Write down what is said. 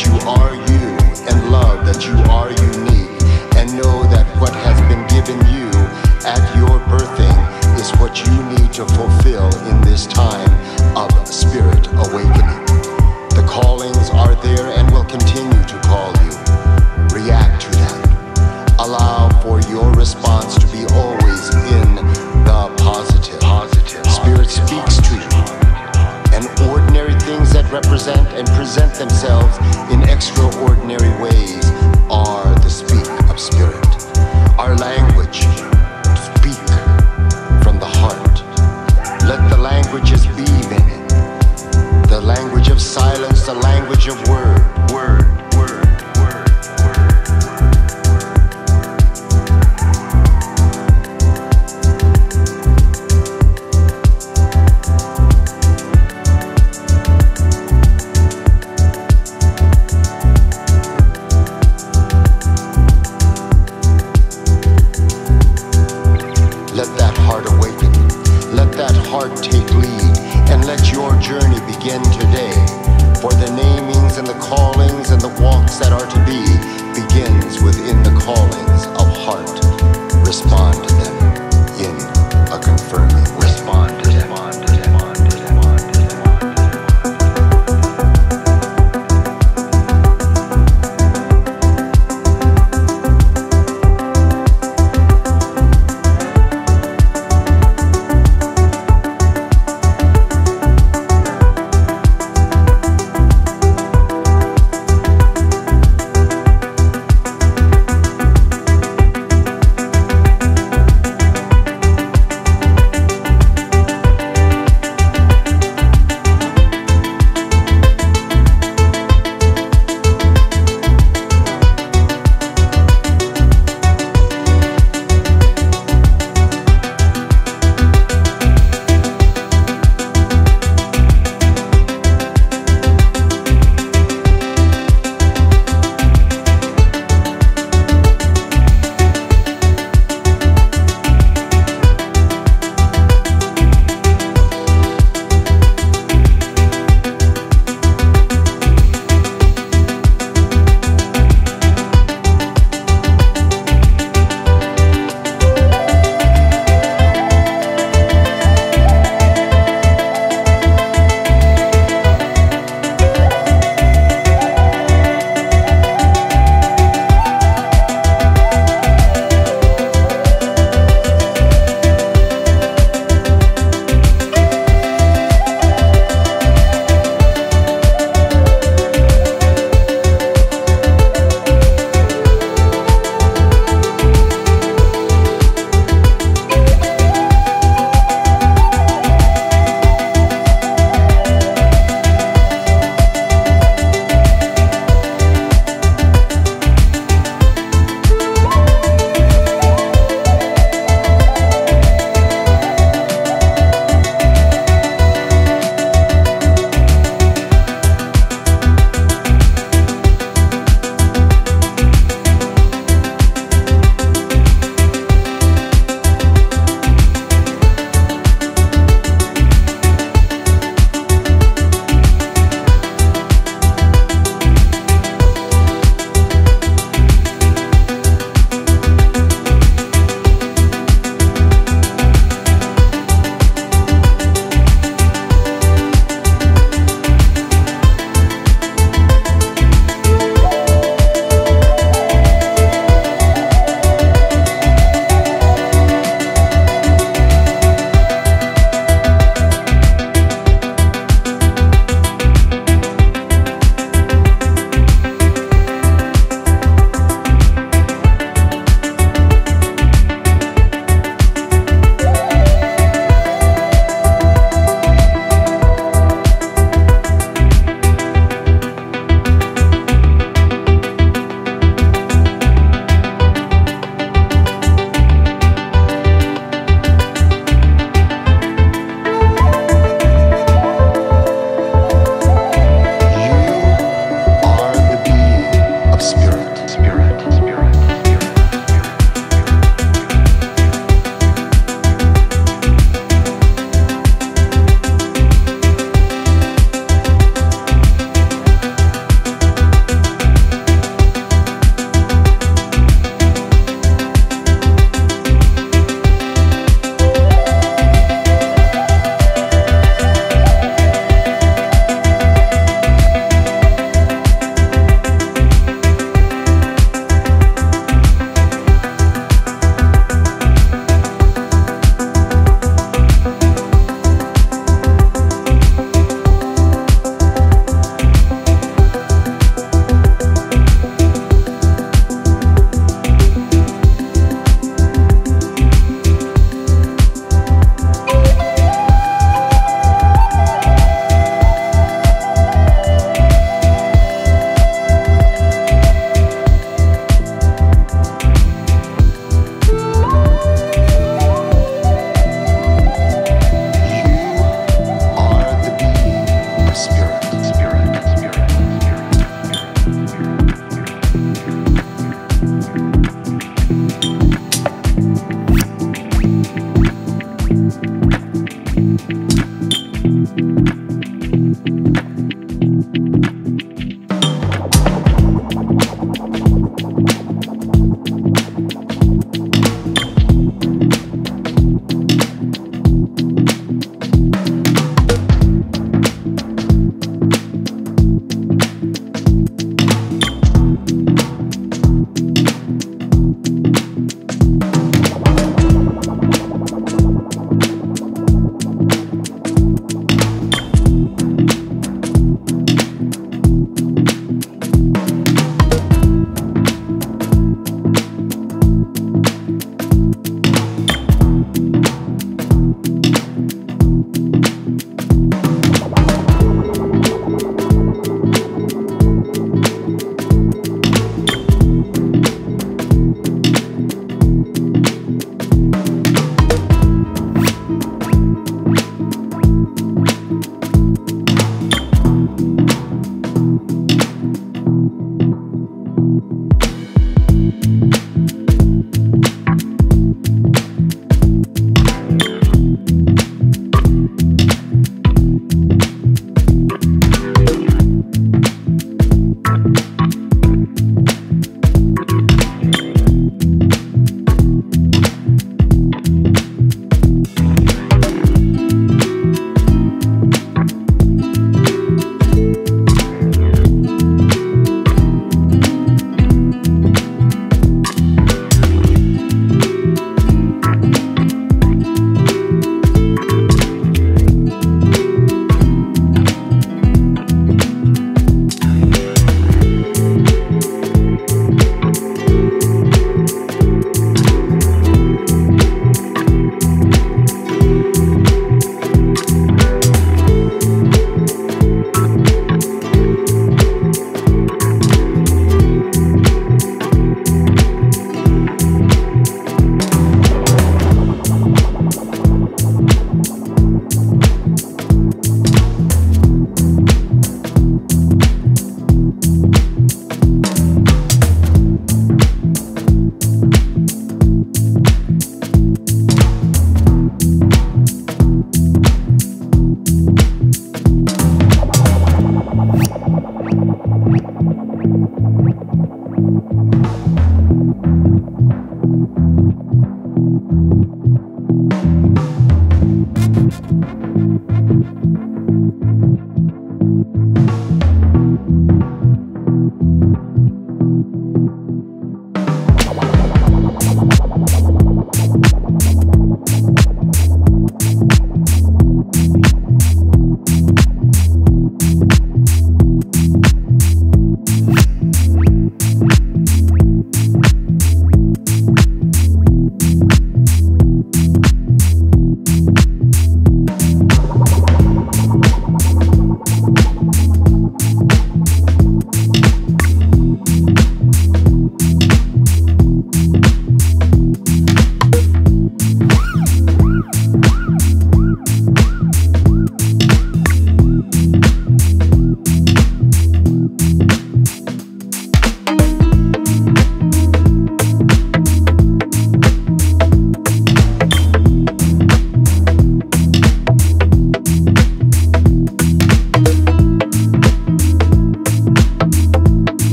that you are you and love that you are unique and know that what has been given you at your birthing is what you need to fulfill in this time.